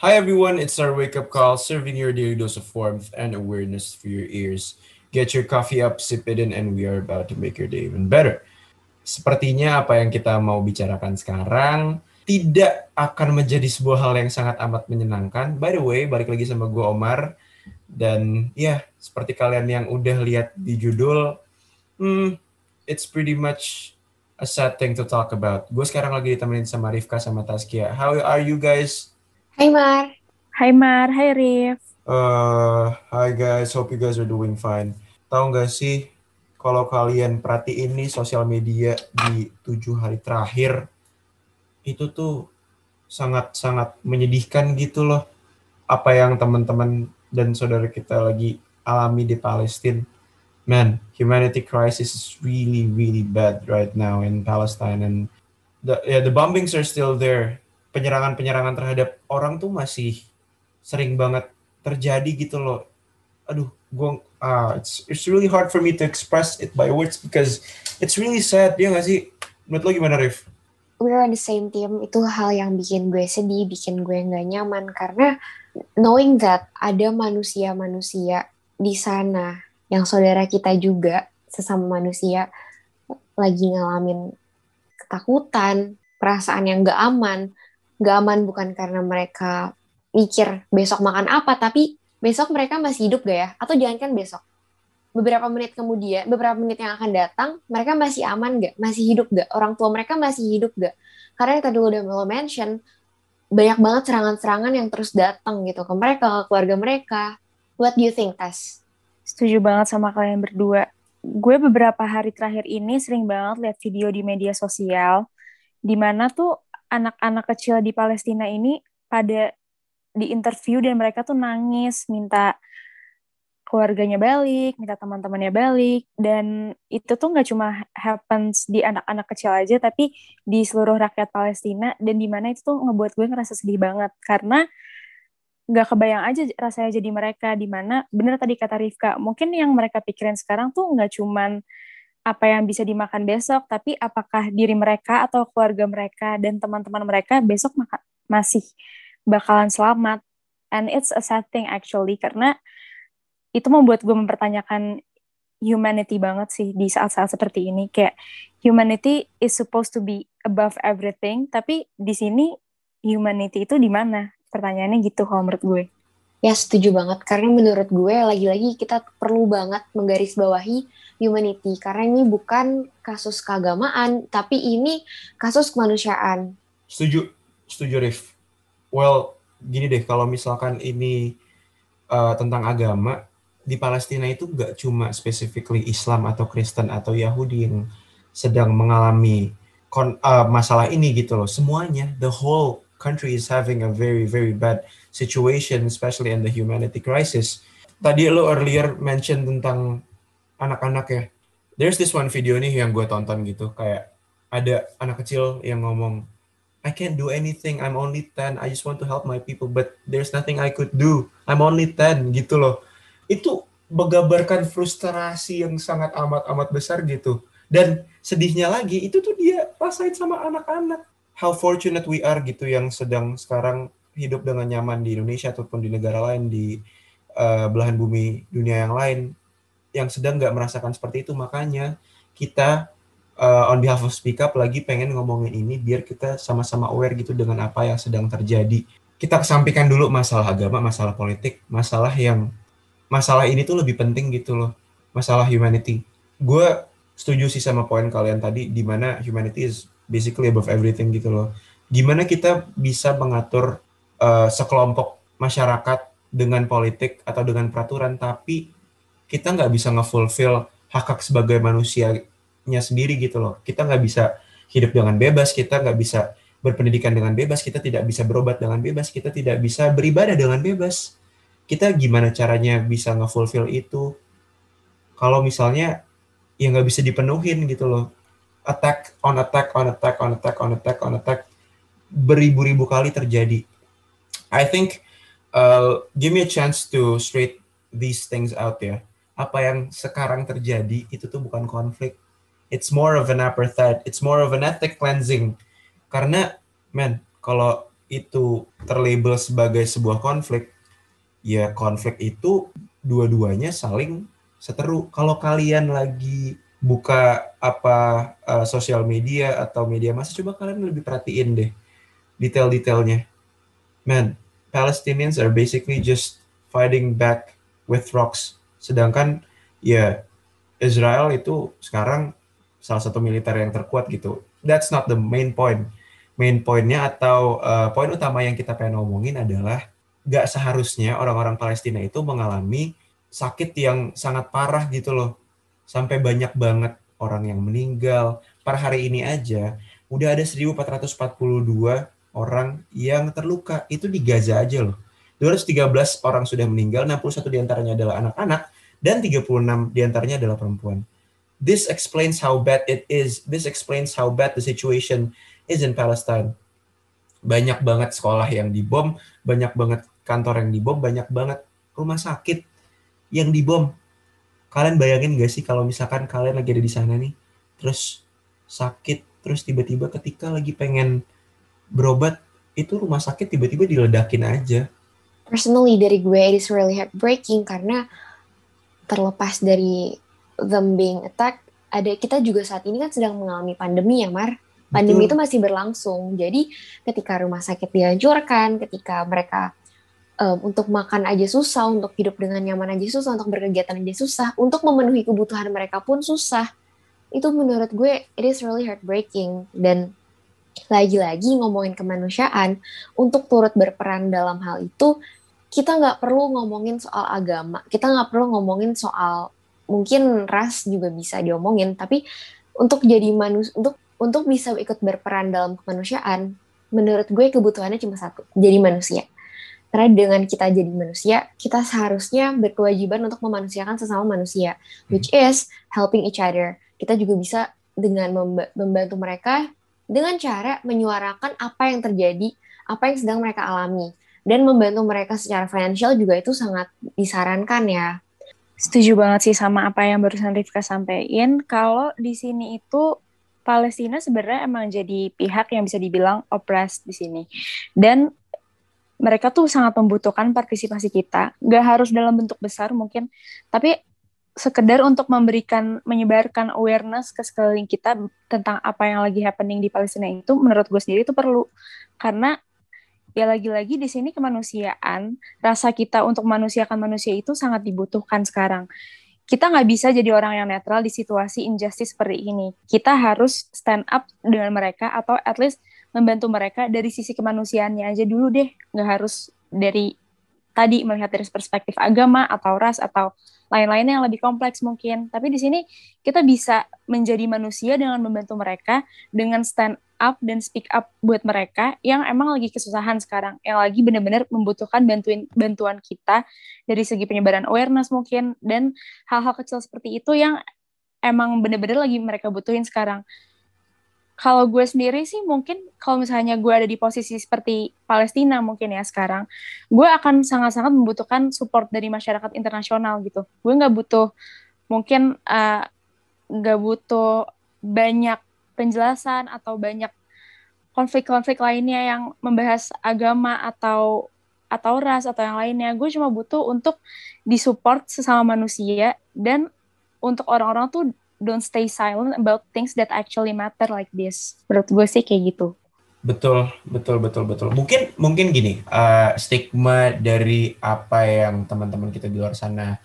Hi everyone, it's our wake up call, serving your daily dose of warmth and awareness for your ears. Get your coffee up, sip it in, and we are about to make your day even better. Sepertinya apa yang kita mau bicarakan sekarang tidak akan menjadi sebuah hal yang sangat amat menyenangkan. By the way, balik lagi sama gue Omar. Dan ya, seperti kalian yang udah lihat di judul, hmm, it's pretty much a sad thing to talk about. Gue sekarang lagi ditemenin sama Rifka sama Taskia. How are you guys? Hai Mar. Hai Mar, hai Rif. Uh, hi guys, hope you guys are doing fine. Tahu nggak sih, kalau kalian perhatiin nih sosial media di tujuh hari terakhir, itu tuh sangat-sangat menyedihkan gitu loh. Apa yang teman-teman dan saudara kita lagi alami di Palestina. Man, humanity crisis is really, really bad right now in Palestine. And the, yeah, the bombings are still there penyerangan-penyerangan terhadap orang tuh masih sering banget terjadi gitu loh. Aduh, gue uh, it's it's really hard for me to express it by words because it's really sad ya gak sih? Menurut lo gimana, Rif? We're on the same team. Itu hal yang bikin gue sedih, bikin gue nggak nyaman karena knowing that ada manusia-manusia di sana yang saudara kita juga sesama manusia lagi ngalamin ketakutan, perasaan yang gak aman, gak aman bukan karena mereka mikir besok makan apa, tapi besok mereka masih hidup gak ya? Atau jangan kan besok. Beberapa menit kemudian, beberapa menit yang akan datang, mereka masih aman gak? Masih hidup gak? Orang tua mereka masih hidup gak? Karena yang tadi udah lo mention, banyak banget serangan-serangan yang terus datang gitu ke mereka, ke keluarga mereka. What do you think, Tess? Setuju banget sama kalian berdua. Gue beberapa hari terakhir ini sering banget lihat video di media sosial, di mana tuh anak-anak kecil di Palestina ini pada di interview dan mereka tuh nangis minta keluarganya balik, minta teman-temannya balik, dan itu tuh nggak cuma happens di anak-anak kecil aja, tapi di seluruh rakyat Palestina, dan di mana itu tuh ngebuat gue ngerasa sedih banget, karena nggak kebayang aja rasanya jadi mereka, di mana. Bener tadi kata Rifka, mungkin yang mereka pikirin sekarang tuh nggak cuman apa yang bisa dimakan besok, tapi apakah diri mereka atau keluarga mereka dan teman-teman mereka besok masih bakalan selamat. And it's a sad thing actually, karena itu membuat gue mempertanyakan humanity banget sih di saat-saat seperti ini. Kayak humanity is supposed to be above everything, tapi di sini humanity itu di mana? Pertanyaannya gitu kalau menurut gue. Ya setuju banget karena menurut gue lagi-lagi kita perlu banget menggarisbawahi humanity karena ini bukan kasus keagamaan tapi ini kasus kemanusiaan. Setuju, setuju Rif. Well, gini deh kalau misalkan ini uh, tentang agama di Palestina itu gak cuma specifically Islam atau Kristen atau Yahudi yang sedang mengalami kon, uh, masalah ini gitu loh. Semuanya, the whole country is having a very very bad situation, especially in the humanity crisis. Tadi lo earlier mention tentang anak-anak ya. There's this one video nih yang gue tonton gitu, kayak ada anak kecil yang ngomong, I can't do anything, I'm only 10, I just want to help my people, but there's nothing I could do, I'm only 10, gitu loh. Itu menggambarkan frustrasi yang sangat amat-amat besar gitu. Dan sedihnya lagi, itu tuh dia rasain sama anak-anak. How fortunate we are gitu yang sedang sekarang hidup dengan nyaman di Indonesia ataupun di negara lain di uh, belahan bumi dunia yang lain yang sedang nggak merasakan seperti itu. Makanya kita uh, on behalf of Speak Up lagi pengen ngomongin ini biar kita sama-sama aware gitu dengan apa yang sedang terjadi. Kita kesampingkan dulu masalah agama masalah politik masalah yang masalah ini tuh lebih penting gitu loh masalah humanity. Gue setuju sih sama poin kalian tadi di mana humanity is basically above everything gitu loh gimana kita bisa mengatur uh, sekelompok masyarakat dengan politik atau dengan peraturan, tapi kita nggak bisa ngefulfill hak hak sebagai manusianya sendiri gitu loh. Kita nggak bisa hidup dengan bebas, kita nggak bisa berpendidikan dengan bebas, kita tidak bisa berobat dengan bebas, kita tidak bisa beribadah dengan bebas. Kita gimana caranya bisa ngefulfill itu? Kalau misalnya ya nggak bisa dipenuhin gitu loh. Attack on attack on attack on attack on attack on attack beribu-ribu kali terjadi I think uh, give me a chance to straight these things out ya. Apa yang sekarang terjadi itu tuh bukan konflik. It's more of an apartheid. It's more of an ethnic cleansing. Karena, man, kalau itu terlabel sebagai sebuah konflik, ya konflik itu dua-duanya saling seteru. Kalau kalian lagi buka apa uh, sosial media atau media massa, coba kalian lebih perhatiin deh detail-detailnya. Man, Palestinians are basically just fighting back with rocks. Sedangkan ya Israel itu sekarang salah satu militer yang terkuat gitu. That's not the main point main poinnya atau uh, poin utama yang kita pengen ngomongin adalah gak seharusnya orang-orang Palestina itu mengalami sakit yang sangat parah gitu loh. Sampai banyak banget orang yang meninggal. Per hari ini aja udah ada 1442 orang yang terluka. Itu di Gaza aja loh. 213 orang sudah meninggal, 61 di antaranya adalah anak-anak, dan 36 di antaranya adalah perempuan. This explains how bad it is. This explains how bad the situation is in Palestine. Banyak banget sekolah yang dibom, banyak banget kantor yang dibom, banyak banget rumah sakit yang dibom. Kalian bayangin gak sih kalau misalkan kalian lagi ada di sana nih, terus sakit, terus tiba-tiba ketika lagi pengen berobat, itu rumah sakit tiba-tiba diledakin aja. Personally dari gue, it is really heartbreaking karena terlepas dari them being attacked, ada kita juga saat ini kan sedang mengalami pandemi ya Mar pandemi Betul. itu masih berlangsung. Jadi ketika rumah sakit dihancurkan, ketika mereka um, untuk makan aja susah, untuk hidup dengan nyaman aja susah, untuk berkegiatan aja susah, untuk memenuhi kebutuhan mereka pun susah. Itu menurut gue it is really heartbreaking dan lagi-lagi ngomongin kemanusiaan untuk turut berperan dalam hal itu kita nggak perlu ngomongin soal agama kita nggak perlu ngomongin soal mungkin ras juga bisa diomongin tapi untuk jadi manusia untuk untuk bisa ikut berperan dalam kemanusiaan, menurut gue kebutuhannya cuma satu, jadi manusia. Karena dengan kita jadi manusia, kita seharusnya berkewajiban untuk memanusiakan sesama manusia, which hmm. is helping each other. Kita juga bisa dengan membantu mereka dengan cara menyuarakan apa yang terjadi, apa yang sedang mereka alami. Dan membantu mereka secara financial juga itu sangat disarankan ya. Setuju banget sih sama apa yang barusan Rifka sampaikan. Kalau di sini itu Palestina sebenarnya emang jadi pihak yang bisa dibilang oppressed di sini. Dan mereka tuh sangat membutuhkan partisipasi kita. Gak harus dalam bentuk besar mungkin, tapi sekedar untuk memberikan, menyebarkan awareness ke sekeliling kita tentang apa yang lagi happening di Palestina itu, menurut gue sendiri itu perlu. Karena ya lagi-lagi di sini kemanusiaan, rasa kita untuk manusiakan manusia itu sangat dibutuhkan sekarang kita nggak bisa jadi orang yang netral di situasi injustice seperti ini. Kita harus stand up dengan mereka atau at least membantu mereka dari sisi kemanusiaannya aja dulu deh. Nggak harus dari tadi melihat dari perspektif agama atau ras atau lain-lainnya yang lebih kompleks mungkin. Tapi di sini kita bisa menjadi manusia dengan membantu mereka dengan stand up dan speak up buat mereka yang emang lagi kesusahan sekarang, yang lagi benar-benar membutuhkan bantuin bantuan kita dari segi penyebaran awareness mungkin dan hal-hal kecil seperti itu yang emang benar-benar lagi mereka butuhin sekarang. Kalau gue sendiri sih mungkin kalau misalnya gue ada di posisi seperti Palestina mungkin ya sekarang, gue akan sangat-sangat membutuhkan support dari masyarakat internasional gitu. Gue nggak butuh mungkin eh, nggak uh, butuh banyak penjelasan atau banyak konflik-konflik lainnya yang membahas agama atau atau ras atau yang lainnya gue cuma butuh untuk disupport sesama manusia dan untuk orang-orang tuh don't stay silent about things that actually matter like this menurut gue sih kayak gitu betul betul betul betul mungkin mungkin gini uh, stigma dari apa yang teman-teman kita di luar sana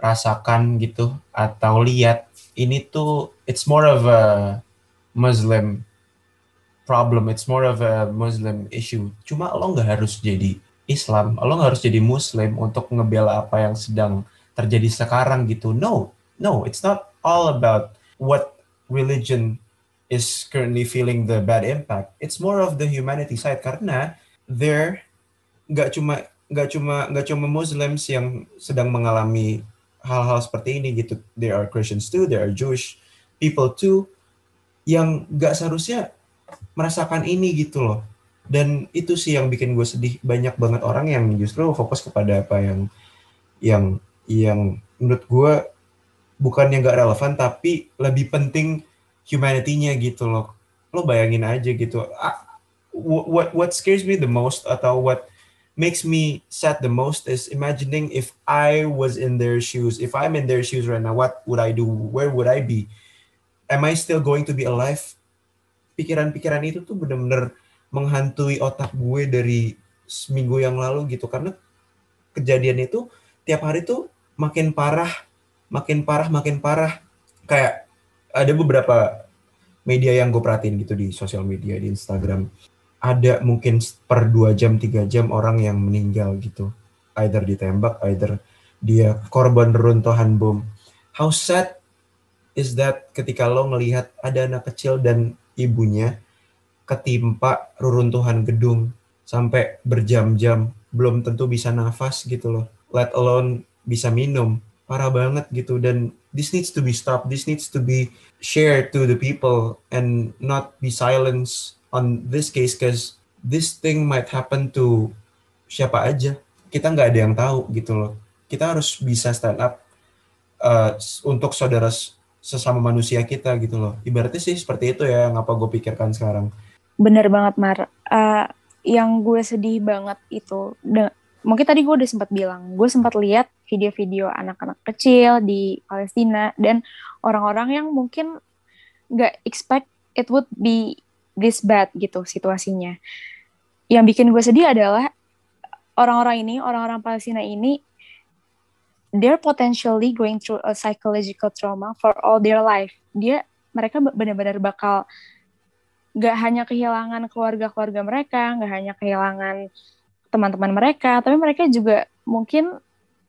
rasakan gitu atau lihat ini tuh it's more of a Muslim problem, it's more of a Muslim issue. Cuma lo nggak harus jadi Islam, lo nggak harus jadi Muslim untuk ngebela apa yang sedang terjadi sekarang gitu. No, no, it's not all about what religion is currently feeling the bad impact. It's more of the humanity side karena there nggak cuma nggak cuma nggak cuma Muslims yang sedang mengalami hal-hal seperti ini gitu. There are Christians too, there are Jewish people too yang gak seharusnya merasakan ini gitu loh dan itu sih yang bikin gue sedih banyak banget orang yang justru fokus kepada apa yang yang yang menurut gue bukan yang gak relevan tapi lebih penting humanity-nya gitu loh lo bayangin aja gitu what what scares me the most atau what makes me sad the most is imagining if I was in their shoes. If I'm in their shoes right now, what would I do? Where would I be? Am I still going to be alive? Pikiran-pikiran itu tuh bener-bener menghantui otak gue dari seminggu yang lalu gitu karena kejadian itu tiap hari tuh makin parah, makin parah, makin parah. Kayak ada beberapa media yang gue perhatiin gitu di sosial media di Instagram. Ada mungkin per dua jam tiga jam orang yang meninggal gitu. Either ditembak either dia korban runtuhan bom. How sad is that ketika lo ngelihat ada anak kecil dan ibunya ketimpa reruntuhan gedung sampai berjam-jam belum tentu bisa nafas gitu loh. Let alone bisa minum parah banget gitu. Dan this needs to be stopped. This needs to be shared to the people and not be silenced on this case because this thing might happen to siapa aja. Kita nggak ada yang tahu gitu loh. Kita harus bisa stand up uh, untuk saudara sesama manusia kita gitu loh. Ibaratnya sih seperti itu ya yang apa gue pikirkan sekarang. Bener banget Mar. Uh, yang gue sedih banget itu mungkin tadi gue udah sempat bilang gue sempat lihat video-video anak-anak kecil di Palestina dan orang-orang yang mungkin nggak expect it would be this bad gitu situasinya. Yang bikin gue sedih adalah orang-orang ini, orang-orang Palestina ini, they're potentially going through a psychological trauma for all their life. Dia, mereka benar-benar bakal gak hanya kehilangan keluarga-keluarga mereka, gak hanya kehilangan teman-teman mereka, tapi mereka juga mungkin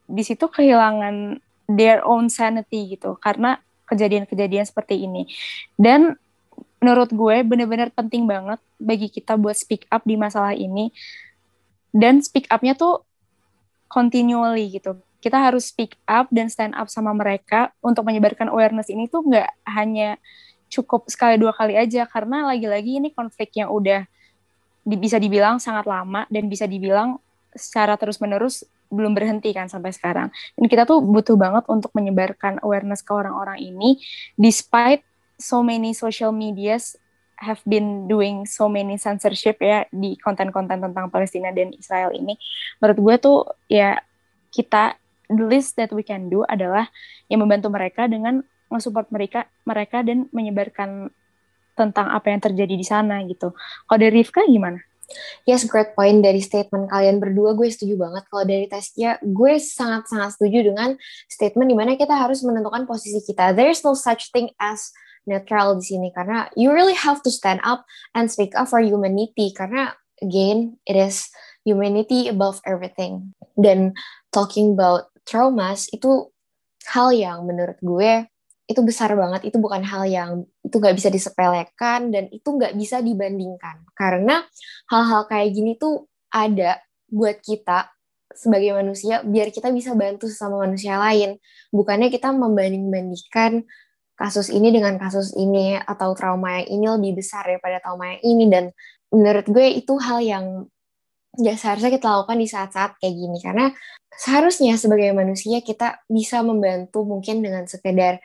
di situ kehilangan their own sanity gitu karena kejadian-kejadian seperti ini. Dan menurut gue bener-bener penting banget bagi kita buat speak up di masalah ini dan speak upnya tuh continually gitu kita harus speak up dan stand up sama mereka untuk menyebarkan awareness ini tuh nggak hanya cukup sekali dua kali aja karena lagi-lagi ini konflik yang udah di, bisa dibilang sangat lama dan bisa dibilang secara terus-menerus belum berhenti kan sampai sekarang. Dan kita tuh butuh banget untuk menyebarkan awareness ke orang-orang ini despite so many social medias have been doing so many censorship ya di konten-konten tentang Palestina dan Israel ini. Menurut gue tuh ya kita the least that we can do adalah yang membantu mereka dengan mensupport mereka mereka dan menyebarkan tentang apa yang terjadi di sana gitu. Kalau dari Rifka gimana? Yes, great point dari statement kalian berdua. Gue setuju banget. Kalau dari tesnya, gue sangat-sangat setuju dengan statement di mana kita harus menentukan posisi kita. There's no such thing as netral di sini karena you really have to stand up and speak up for humanity karena again it is humanity above everything dan talking about traumas itu hal yang menurut gue itu besar banget itu bukan hal yang itu nggak bisa disepelekan dan itu nggak bisa dibandingkan. Karena hal-hal kayak gini tuh ada buat kita sebagai manusia biar kita bisa bantu sesama manusia lain. Bukannya kita membanding-bandingkan kasus ini dengan kasus ini atau trauma yang ini lebih besar daripada trauma yang ini. Dan menurut gue itu hal yang ya seharusnya kita lakukan di saat-saat kayak gini. Karena seharusnya sebagai manusia kita bisa membantu mungkin dengan sekedar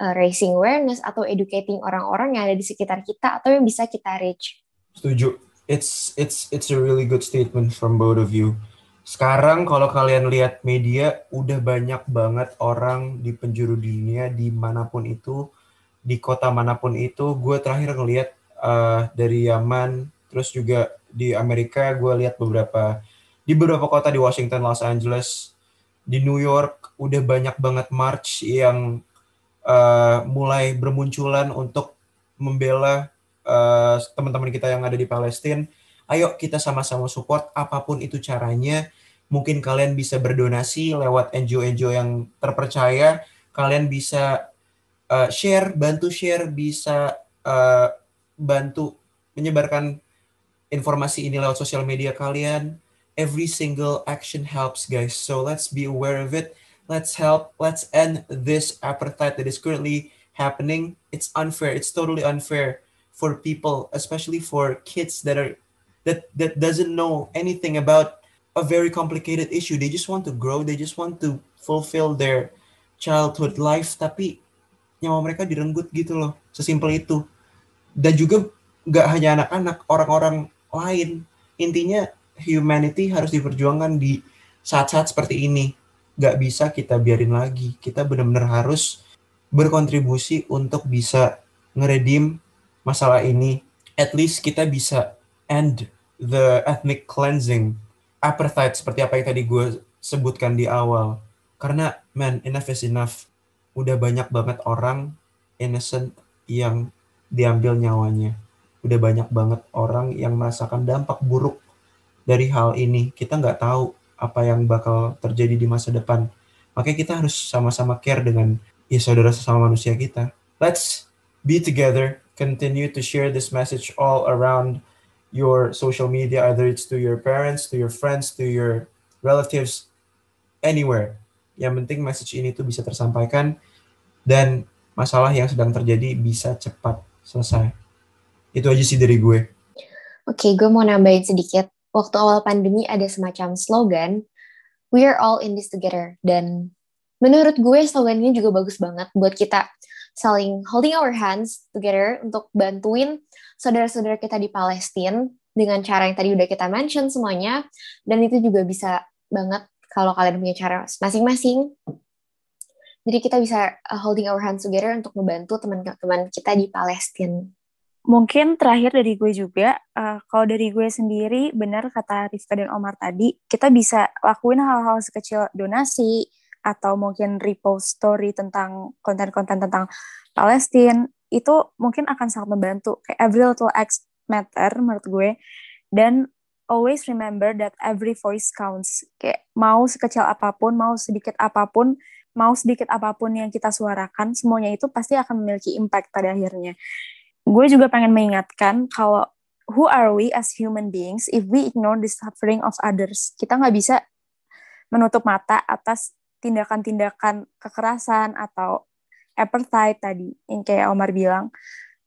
uh, raising awareness atau educating orang-orang yang ada di sekitar kita atau yang bisa kita reach. Setuju. It's it's it's a really good statement from both of you sekarang kalau kalian lihat media udah banyak banget orang di penjuru dunia di mana pun itu di kota mana pun itu gue terakhir ngelihat uh, dari Yaman terus juga di Amerika gue lihat beberapa di beberapa kota di Washington Los Angeles di New York udah banyak banget march yang uh, mulai bermunculan untuk membela uh, teman-teman kita yang ada di Palestina ayo kita sama-sama support apa pun itu caranya. Mungkin kalian bisa berdonasi lewat NGO-NGO yang terpercaya. Kalian bisa uh, share, bantu share, bisa uh, bantu menyebarkan informasi ini lewat sosial media kalian. Every single action helps, guys. So let's be aware of it. Let's help. Let's end this apartheid that is currently happening. It's unfair. It's totally unfair for people, especially for kids that are that that doesn't know anything about a very complicated issue. They just want to grow, they just want to fulfill their childhood life, tapi nyawa mereka direnggut gitu loh, sesimpel itu. Dan juga nggak hanya anak-anak, orang-orang lain. Intinya humanity harus diperjuangkan di saat-saat seperti ini. Gak bisa kita biarin lagi. Kita benar-benar harus berkontribusi untuk bisa ngeredim masalah ini. At least kita bisa end the ethnic cleansing, apartheid seperti apa yang tadi gue sebutkan di awal. Karena, man, enough is enough. Udah banyak banget orang innocent yang diambil nyawanya. Udah banyak banget orang yang merasakan dampak buruk dari hal ini. Kita nggak tahu apa yang bakal terjadi di masa depan. Makanya kita harus sama-sama care dengan ya saudara sesama manusia kita. Let's be together, continue to share this message all around your social media, either it's to your parents, to your friends, to your relatives, anywhere. Yang penting message ini tuh bisa tersampaikan dan masalah yang sedang terjadi bisa cepat selesai. Itu aja sih dari gue. Oke, gue mau nambahin sedikit. Waktu awal pandemi ada semacam slogan, We are all in this together. Dan menurut gue slogan ini juga bagus banget buat kita saling holding our hands together untuk bantuin saudara-saudara kita di Palestina dengan cara yang tadi udah kita mention semuanya dan itu juga bisa banget kalau kalian punya cara masing-masing jadi kita bisa uh, holding our hands together untuk membantu teman-teman kita di Palestina. Mungkin terakhir dari gue juga, uh, kalau dari gue sendiri, benar kata Rifka dan Omar tadi, kita bisa lakuin hal-hal sekecil donasi, atau mungkin repost story tentang konten-konten tentang Palestina itu mungkin akan sangat membantu. Kayak every little act matter menurut gue. Dan always remember that every voice counts. Kayak mau sekecil apa pun mau sedikit apa pun mau sedikit apa pun yang kita suarakan semuanya itu pasti akan memiliki impact pada akhirnya gue juga pengen mengingatkan kalau who are we as human beings if we ignore the suffering of others? Kita nggak bisa menutup mata atas tindakan-tindakan kekerasan atau apartheid tadi yang kayak Omar bilang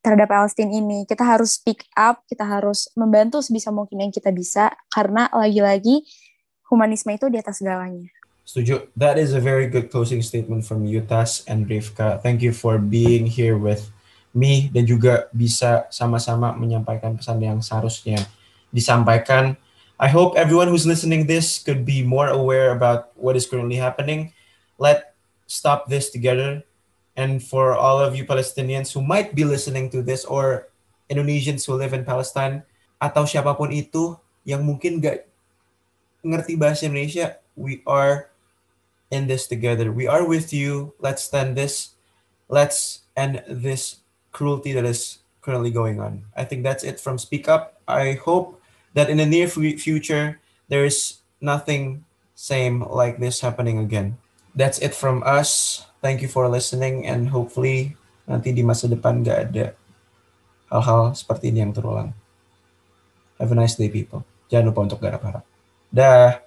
terhadap Palestina ini. Kita harus speak up kita harus membantu sebisa mungkin yang kita bisa karena lagi-lagi humanisme itu di atas segalanya. Setuju. That is a very good closing statement from Yutas and Rivka thank you for being here with dan juga bisa sama-sama menyampaikan pesan yang seharusnya disampaikan I hope everyone who's listening this could be more aware about what is currently happening. Let stop this together. And for all of you Palestinians who might be listening to this or Indonesians who live in Palestine atau siapa pun itu yang mungkin gak ngerti bahasa Indonesia, we are in this together. We are with you. Let's stand this. Let's end this cruelty that is currently going on. I think that's it from Speak Up. I hope that in the near future there is nothing same like this happening again. That's it from us. Thank you for listening and hopefully nanti di masa depan gak ada hal-hal seperti ini yang terulang. Have a nice day people. Jangan lupa untuk garap harap. Dah.